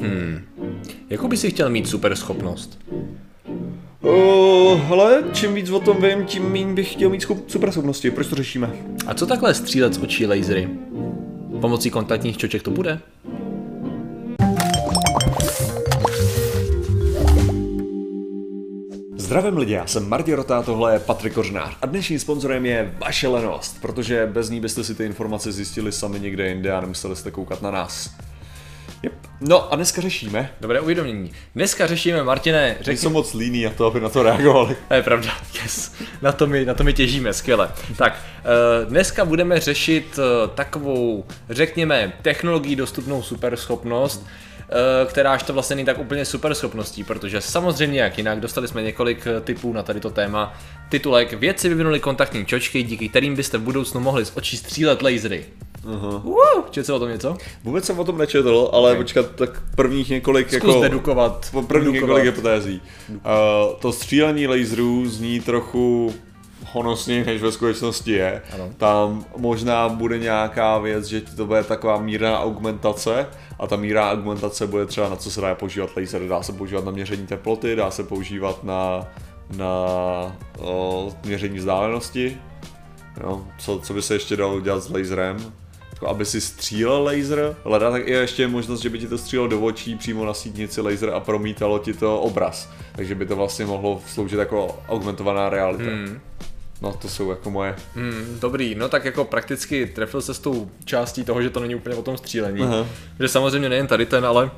Hmm. Jakou by si chtěl mít super schopnost? Uh, hele, čím víc o tom vím, tím méně bych chtěl mít super schopnosti. Proč to řešíme? A co takhle střílet z očí lasery? Pomocí kontaktních čoček to bude? Zdravím lidi, já jsem Martě Rota, tohle je Patrik Kořnář a dnešním sponzorem je vaše lenost, protože bez ní byste si ty informace zjistili sami někde jinde a nemuseli jste koukat na nás. Yep. No a dneska řešíme. Dobré uvědomění. Dneska řešíme, Martine, Řekni... Jsou moc líní na to, aby na to reagovali. To je pravda, yes. Na to my, na to my těžíme, skvěle. Tak, eh, dneska budeme řešit eh, takovou, řekněme, technologií dostupnou superschopnost, eh, kteráž to vlastně není tak úplně super schopností, protože samozřejmě jak jinak, dostali jsme několik typů na tady to téma. Titulek Vědci vyvinuli kontaktní čočky, díky kterým byste v budoucnu mohli z očí střílet lasery. Uh-huh. Uh, četl jsi o tom něco? Vůbec jsem o tom nečetl, ale okay. počkat, tak prvních několik Zkus jako... dedukovat. Prvních dedukovat. několik hypotézí. Uh, to střílení laserů zní trochu honosněji, než ve skutečnosti je. Ano. Tam možná bude nějaká věc, že to bude taková mírná augmentace a ta míra augmentace bude třeba na co se dá používat laser. Dá se používat na měření teploty, dá se používat na, na o, měření vzdálenosti. No, co, co by se ještě dalo dělat s laserem? Jako aby si střílel laser, hledá tak je ještě možnost, že by ti to střílelo do očí přímo na sítnici laser a promítalo ti to obraz. Takže by to vlastně mohlo sloužit jako augmentovaná realita. Hmm. No to jsou jako moje. Hmm, dobrý, no tak jako prakticky trefil se s tou částí toho, že to není úplně o tom střílení. Aha. Že samozřejmě nejen tady ten, ale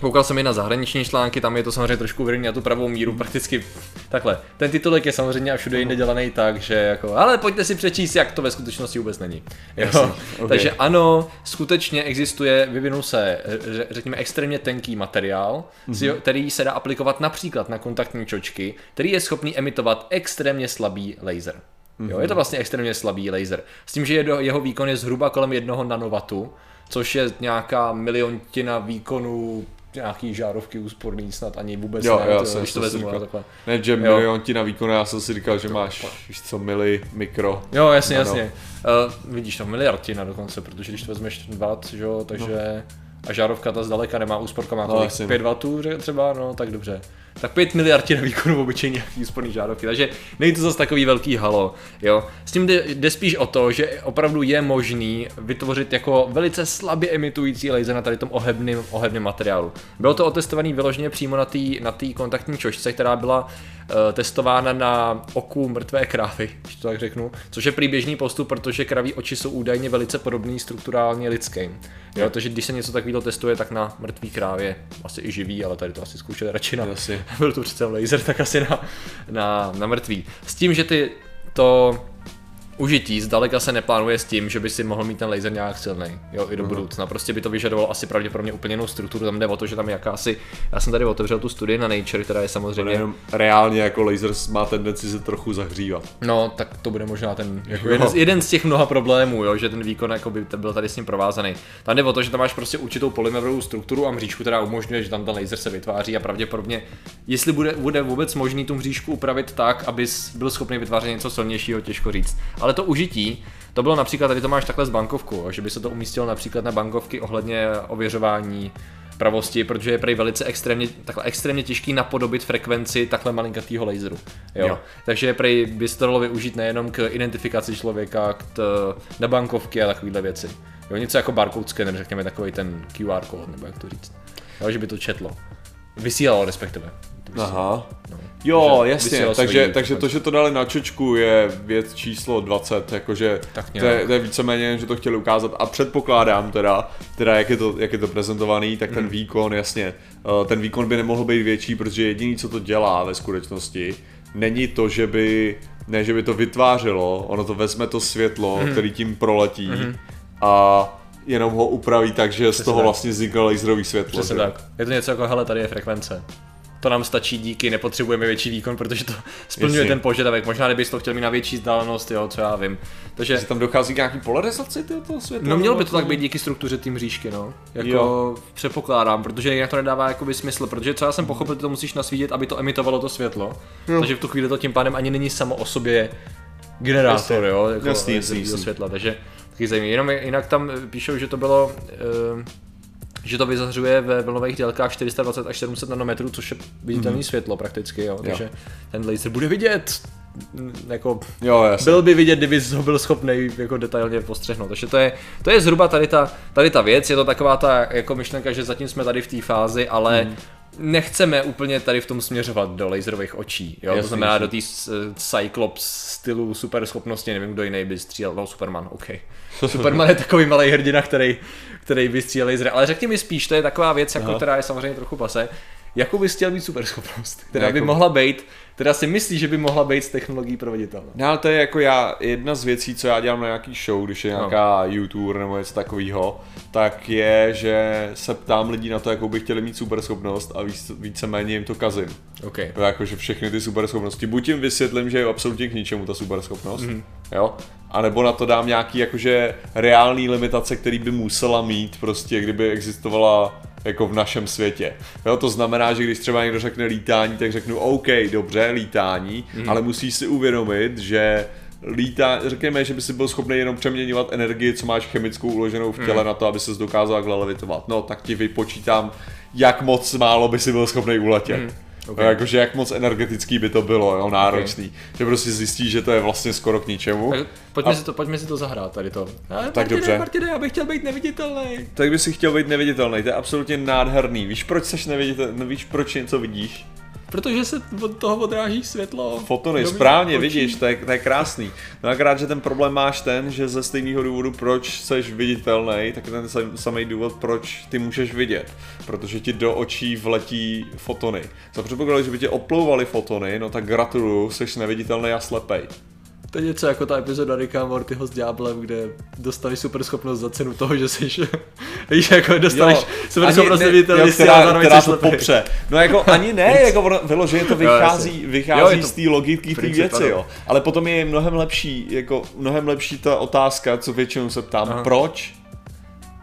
koukal jsem i na zahraniční články, tam je to samozřejmě trošku uvedený na tu pravou míru, prakticky takhle. Ten titulek je samozřejmě a všude jinde dělaný tak, že jako, ale pojďte si přečíst, jak to ve skutečnosti vůbec není. Jo? okay. Takže ano, skutečně existuje, vyvinul se, ře- řekněme, extrémně tenký materiál, mm-hmm. který se dá aplikovat například na kontaktní čočky, který je schopný emitovat extrémně slabý laser. Jo, je to vlastně extrémně slabý laser. S tím, že jeho- jeho výkon je zhruba kolem jednoho nanovatu, což je nějaká miliontina výkonu nějaký žárovky úsporný snad ani vůbec Jo, ne, jo, to, jsem když to vezmu. Ne, že milion ti na výkon, já jsem si říkal, že máš, víš co, mili, mikro. Jo, jasně, Ano. jasně. Uh, vidíš to, miliardina dokonce, protože když to vezmeš watt, že jo, takže... A žárovka ta zdaleka nemá úsporka, má No, kolik? jasně. 5 watů ře- třeba, no tak dobře. Tak 5 miliard na výkonu obyčejně nějaký úsporný žárovky, takže není to zase takový velký halo, jo. S tím jde, spíš o to, že opravdu je možný vytvořit jako velice slabě emitující laser na tady tom ohebném, ohebném materiálu. Bylo to otestované vyloženě přímo na té na tý kontaktní čočce, která byla uh, testována na oku mrtvé krávy, když to tak řeknu, což je prý běžný postup, protože kraví oči jsou údajně velice podobný strukturálně lidským. Jo, takže když se něco takového testuje, tak na mrtvý krávě, asi i živý, ale tady to asi zkoušeli radši na, Jasně. Byl to přece laser, tak asi na, na, na mrtvý. S tím, že ty to užití zdaleka se neplánuje s tím, že by si mohl mít ten laser nějak silný, jo, i do budoucna. Prostě by to vyžadovalo asi pravděpodobně úplně jinou strukturu, tam jde o to, že tam je jakási, já jsem tady otevřel tu studii na Nature, která je samozřejmě, Jenom reálně jako laser má tendenci se trochu zahřívat. no, tak to bude možná ten, jako jeden, z, jeden z těch mnoha problémů, jo, že ten výkon jako by byl tady s ním provázaný. Tam jde o to, že tam máš prostě určitou polymerovou strukturu a mřížku, která umožňuje, že tam ten laser se vytváří a pravděpodobně, jestli bude, bude vůbec možný tu mřížku upravit tak, abys byl schopný vytvářet něco silnějšího, těžko říct. Ale to užití, to bylo například, tady to máš takhle s bankovkou, že by se to umístilo například na bankovky ohledně ověřování pravosti, protože je prej velice extrémně, takhle extrémně těžký napodobit frekvenci takhle malinkatýho laseru. Jo. Jo. jo. Takže prej by se to dalo využít nejenom k identifikaci člověka, k t, na bankovky a takovéhle věci. Jo, něco jako barcode scanner, řekněme takový ten QR kód, nebo jak to říct. Jo, že by to četlo. Vysílalo respektive. Vysílalo. Aha. Jo, Takže jasně, takže, takže to, že to dali na čočku je věc číslo 20, jakože Tak to je, to je víceméně, že to chtěli ukázat a předpokládám teda, teda jak je to, jak je to prezentovaný, tak ten Hmm. výkon, jasně, eh, ten výkon by nemohl být větší, protože jediný, co to dělá ve skutečnosti, není to, že by, ne, že by to vytvářelo, ono to vezme to světlo, Hmm. který tím proletí a jenom ho upraví tak, že z toho tak. vlastně vznikne laserový světlo. Přesně že? tak. Je to něco jako, hele, tady je frekvence. To nám stačí díky, nepotřebujeme větší výkon, protože to splňuje Jasně. ten požadavek. Možná kdybys to chtěl mít na větší vzdálenost, jo, co já vím. Takže Že tam dochází k nějaký polarizaci toho světla? No mělo by to tak být díky struktuře té mřížky, no. Jako Jo. předpokládám, protože jinak to nedává jakoby smysl, protože co já jsem pochopil, ty to musíš nasvítit, aby to emitovalo to světlo. Jo. Takže v tu chvíli to tím pádem ani není samo o sobě generátor, Jasně. jo, jako Jasný, jasný, jasný. světla, takže taky zajímavé. Jenom jinak tam píšou, že to bylo, eh, že to vyzařuje ve vlnových délkách 420 až 700 nanometrů, což je viditelné mm. světlo prakticky, jo. Takže jo. ten laser bude vidět jako jo, jasný. byl by vidět, kdyby ho byl schopný jako detailně postřehnout. Takže to je, to je zhruba tady ta, tady ta věc, je to taková ta jako myšlenka, že zatím jsme tady v té fázi, ale mm nechceme úplně tady v tom směřovat do laserových očí, jo? Jasný, to znamená jasný. do té Cyclops stylu super schopnosti, nevím, kdo jiný by střílel, no Superman, OK. Superman je takový malý hrdina, který, který by střílel lasery, ale řekni mi spíš, to je taková věc, jako, která je samozřejmě trochu pase, jakou bys chtěl mít super schopnost, která jako... by mohla být teda si myslíš, že by mohla být z technologií proveditelná. No ale to je jako já, jedna z věcí, co já dělám na nějaký show, když je no. nějaká no. YouTube nebo něco takového, tak je, že se ptám lidí na to, jakou by chtěli mít superschopnost a víc, víceméně jim to kazím. Okay. To jako, že všechny ty superschopnosti, buď jim vysvětlím, že je absolutně k ničemu ta superschopnost, mm-hmm. jo, a nebo na to dám nějaký jakože reální limitace, který by musela mít prostě, kdyby existovala jako v našem světě. Jo, to znamená, že když třeba někdo řekne lítání, tak řeknu OK, dobře, lítání, mm. ale musíš si uvědomit, že lítá, řekněme, že by si byl schopný jenom přeměňovat energii, co máš chemickou uloženou v těle mm. na to, aby se dokázal levitovat. No, tak ti vypočítám, jak moc málo by si byl schopný uletět. Mm. Okay. Jakože jak moc energetický by to bylo, jo, náročný. Okay. Že prostě zjistíš, že to je vlastně skoro k ničemu. Tak pojďme, a... si, to, pojďme si to zahrát tady to. Ale tak Martine, dobře. Martine, já bych chtěl být neviditelný. Tak by si chtěl být neviditelný, to je absolutně nádherný. Víš, proč jsi neviditelný, víš, proč něco vidíš? Protože se od toho odráží světlo. Fotony, správně, očí. vidíš, to je, to je krásný. No akorát, že ten problém máš ten, že ze stejného důvodu, proč jsi viditelný, tak je ten samý důvod, proč ty můžeš vidět. Protože ti do očí vletí fotony. Za předpokladu, že by tě oplouvaly fotony, no tak gratuluju, jsi neviditelný a slepej. To je něco jako ta epizoda Ricka Mortyho s Diablem, kde dostaneš super schopnost za cenu toho, že jsi, víš, jako dostaneš jo, super schopnost neviditelný si a zároveň která to popře. No jako ani ne, jako vyloženě to vychází, jo, vychází jo, z té logiky té věci, jo. Ale potom je mnohem lepší, jako mnohem lepší ta otázka, co většinou se ptám, Aha. proč?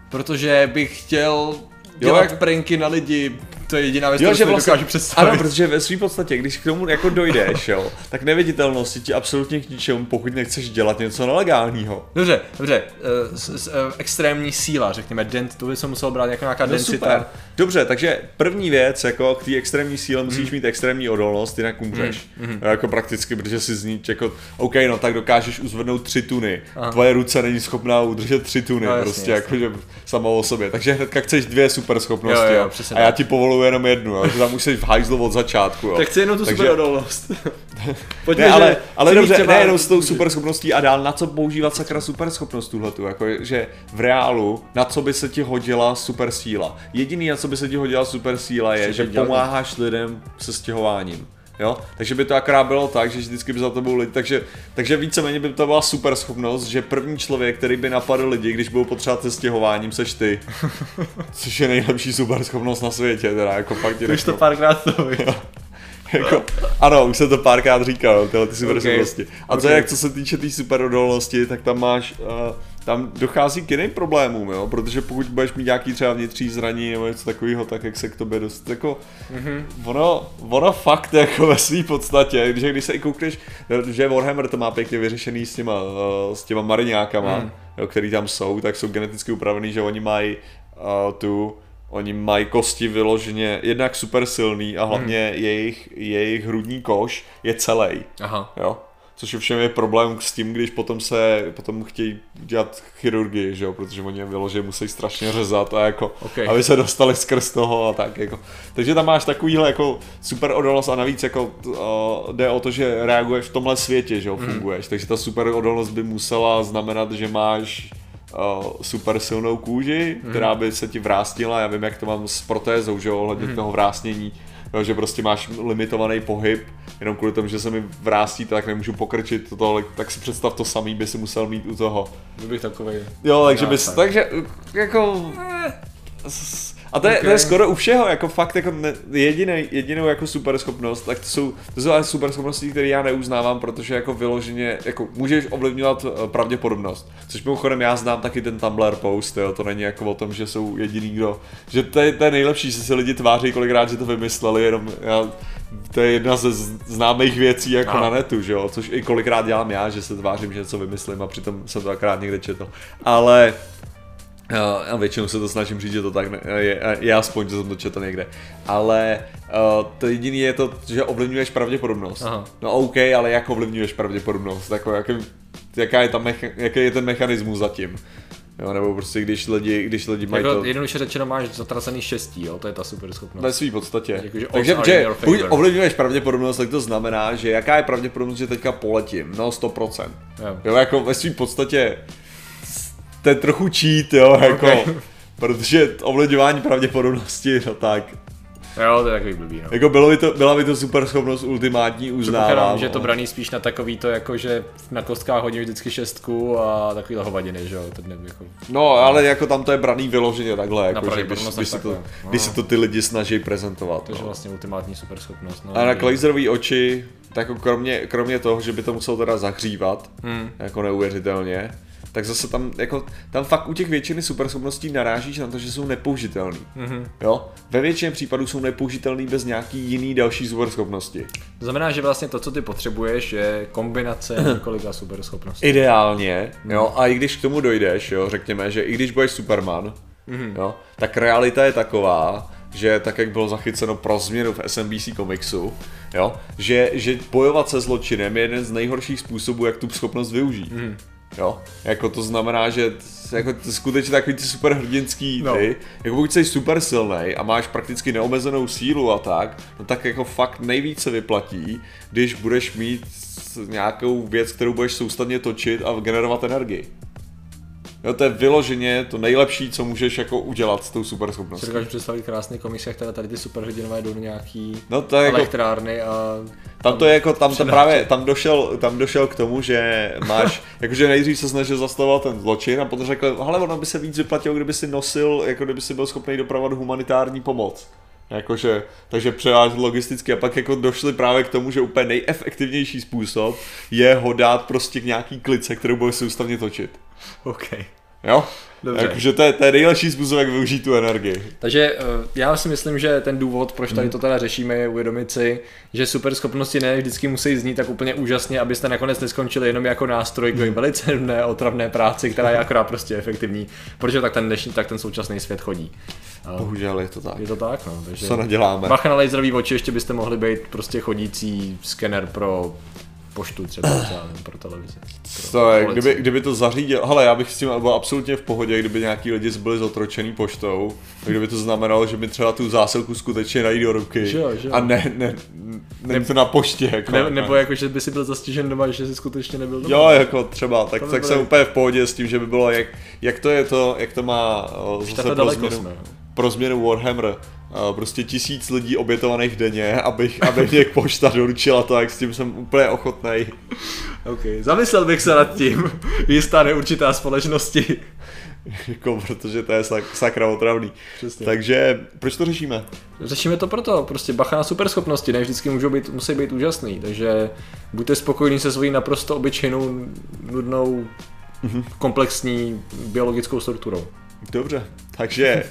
Protože bych chtěl dělat jo, pranky na lidi, to je jediná věc, jo, že vlastně, dokážu představit. Ano, protože ve své podstatě, když k tomu jako dojdeš, jo, tak neviditelnost ti absolutně k ničemu, pokud nechceš dělat něco nelegálního. Dobře, dobře, uh, s, s, uh, extrémní síla, řekněme, dent, to by se musel brát jako nějaká no densita. Super. Dobře, takže první věc, jako k té extrémní síle musíš mm. mít extrémní odolnost, jinak umřeš. Mm. Jako prakticky, protože si zní, jako, OK, no tak dokážeš uzvednout tři tuny. Aha. Tvoje ruce není schopná udržet tři tuny, no, jasně, prostě jasně. jako, že samo o sobě. Takže hnedka chceš dvě super schopnosti. Jo, jo, a já ti povoluji jenom jednu, jo, že tam už jsi v hajzlu od začátku. Jo. Tak chci jenom tu Takže... super odolnost. Pojďme, ne, ale, ale dobře, ne jenom s tou super schopností a dál, na co používat sakra super schopnost tuhletu, jako že v reálu, na co by se ti hodila super síla. Jediný, na co by se ti hodila super síla je, že pomáháš lidem se stěhováním. Jo? Takže by to akorát bylo tak, že vždycky by za to byl lidi, takže, takže víceméně by to byla super schopnost, že první člověk, který by napadl lidi, když budou potřebovat se stěhováním, seš ty. Což je nejlepší super schopnost na světě, teda jako fakt ti Už to párkrát to jako, ano, už jsem to párkrát říkal, tyhle ty super okay. schopnosti. A okay. co jak co se týče té tý super odolnosti, tak tam máš uh, tam dochází k jiným problémům, jo? protože pokud budeš mít nějaký třeba vnitřní zraní nebo něco takového, tak jak se k tobě dost, jako, mm-hmm. ono, ono fakt jako ve své podstatě, když, když se i koukneš, že Warhammer to má pěkně vyřešený s těma, uh, s těma mariňákama, mm. jo, který tam jsou, tak jsou geneticky upravený, že oni mají uh, tu Oni mají kosti vyloženě jednak super silný a hlavně mm. jejich, jejich hrudní koš je celý. Aha. Jo? Což ovšem je problém s tím, když potom se potom chtějí dělat chirurgii, že jo, protože oni je vyloženě musí strašně řezat a jako, okay. aby se dostali skrz toho a tak jako. Takže tam máš takovýhle jako super odolnost a navíc jako uh, jde o to, že reaguješ v tomhle světě, že jo, mm. funguješ. Takže ta super odolnost by musela znamenat, že máš uh, super silnou kůži, mm. která by se ti vrásnila, já vím, jak to mám s protézou, že jo, ohledně mm. toho vrásnění, jo, že prostě máš limitovaný pohyb, jenom kvůli tomu, že se mi vrásí, tak nemůžu pokrčit tohle, tak si představ to samý by si musel mít u toho. Byl bych takový. Jo, takže bys, takže jako... Eh. A to je, okay. to je skoro u všeho, jako fakt jako ne, jediný, jedinou jako super schopnost, tak to jsou, to jsou ale super schopnosti, které já neuznávám, protože jako vyloženě, jako můžeš ovlivňovat eh, pravděpodobnost. Což mimochodem já znám taky ten Tumblr post, jo, to není jako o tom, že jsou jediný kdo, že to je, to je nejlepší, že se lidi tváří kolikrát, že to vymysleli, jenom já, to je jedna ze známých věcí jako Aha. na netu, že jo, což i kolikrát dělám já, že se tvářím, že něco vymyslím a přitom jsem to akorát někde četl. Ale a většinou se to snažím říct, že to tak ne, je, je aspoň, že jsem to četl někde. Ale uh, to jediné je to, že ovlivňuješ pravděpodobnost. Aha. No OK, ale jak ovlivňuješ pravděpodobnost? Jako, jaký, jaká je ta mecha, jaký je ten mechanismus zatím? Jo, nebo prostě když lidi, když lidi mají Jako to... jednoduše řečeno máš zatracený štěstí, jo, to je ta super schopnost. Ve svý podstatě. Jakože odds Takže že, buď ovlivňuješ pravděpodobnost, tak to znamená, že jaká je pravděpodobnost, že teďka poletím? No 100%. Jo. Jo, jako ve svým podstatě to je trochu cheat, jo, jako, Ok. protože ovlivňování pravděpodobnosti, no tak, Jo, to je takový blbý, no. jako bylo by to, byla by to super schopnost ultimátní, uznávám. Předpokládám, že to no. braný spíš na takový to, jako že na kostkách hodím vždycky šestku a takový hovadiny, že jo, to nevím, jako... No, ale jako tam to je braný vyloženě takhle, jako, že když, když, se to, no. když se to ty lidi snaží prezentovat. To je no. vlastně ultimátní super schopnost, no. A na laserové oči, tak jako kromě, kromě toho, že by to muselo teda zahřívat, Hmm. jako neuvěřitelně, tak zase tam, jako, tam fakt u těch většiny superschopností narážíš na to, že jsou nepoužitelný. Mhm. Jo? Ve většině případů jsou nepoužitelný bez nějaký jiný další superschopnosti. To znamená, že vlastně to, co ty potřebuješ, je kombinace několika super schopností. Ideálně, jo, a i když k tomu dojdeš, jo, řekněme, že i když budeš Superman, jo, tak realita je taková, že tak, jak bylo zachyceno pro změnu v SMBC komiksu, jo, že, že bojovat se zločinem je jeden z nejhorších způsobů, jak tu schopnost využít. Jo, jako to znamená, že jako t- skutečně takový ty super hrdinský No. ty, jako pokud jsi super silný a máš prakticky neomezenou sílu a tak, no tak jako fakt nejvíce vyplatí, když budeš mít nějakou věc, kterou budeš soustavně točit a generovat energii. Jo, to je vyloženě to nejlepší, co můžeš jako udělat s tou super Si schopností. dokážu představit krásný komise, které tady ty superhrdinové jdou do nějaký No to je jako, elektrárny a... tam to je jako, tam to právě, tam došel, tam došel k tomu, že máš, jakože nejdřív se snažil zastavovat ten zločin a potom řekl, hele, ono by se víc vyplatilo, kdyby si nosil, jako kdyby si byl schopný dopravovat humanitární pomoc. Jakože, takže převážet logisticky a pak jako došli právě k tomu, že úplně nejefektivnější způsob je ho dát prostě k nějaký klice, kterou bude soustavně točit. OK. Jo? Dobře. Takže to je, to je nejlepší způsob, jak využít tu energii. Takže eh, já si myslím, že ten důvod, proč tady to teda řešíme, je uvědomit si, že super schopnosti ne vždycky musí znít tak úplně úžasně, abyste nakonec neskončili jenom jako nástroj k velice nudné, otravné práci, která je akorát prostě efektivní, protože tak ten dnešní, tak ten současný svět chodí. A Bohužel je to tak. Je to tak, no. Takže Co naděláme? bacha na laserový oči, ještě byste mohli být prostě chodící skener pro poštu třeba, třeba nevím, pro televizi. Pro To je, policii. kdyby, kdyby to zařídil, hele, já bych s tím byl absolutně v pohodě, kdyby nějaký lidi byli zotročený poštou, kdyby to znamenalo, že mi třeba tu zásilku skutečně najít do ruky Že jo, že jo. a ne, ne, ne, to na poště, jako. Ne, nebo jako, že by si byl zastižen doma, že jsi skutečně nebyl doma. Jo, jako třeba, tak, To by tak jsem úplně v pohodě s tím, že by bylo, jak, jak to je to, jak to má o, Už zase pro změnu, pro změnu Warhammer, prostě tisíc lidí obětovaných denně, abych, aby mě pošta doručila to, jak s tím jsem úplně ochotnej. OK, zamyslel bych se nad tím. Jistá neurčitá společnosti. jako, protože to je sak, sakra otravný. Přesně. Takže proč to řešíme? Řešíme to proto, prostě bacha na superschopnosti, ne vždycky můžou být, musí být úžasný, takže buďte spokojení se svojí naprosto obyčejnou, nudnou, komplexní biologickou strukturou. Dobře, takže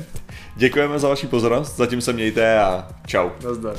děkujeme za vaši pozornost, zatím se mějte a čau. Nazdar.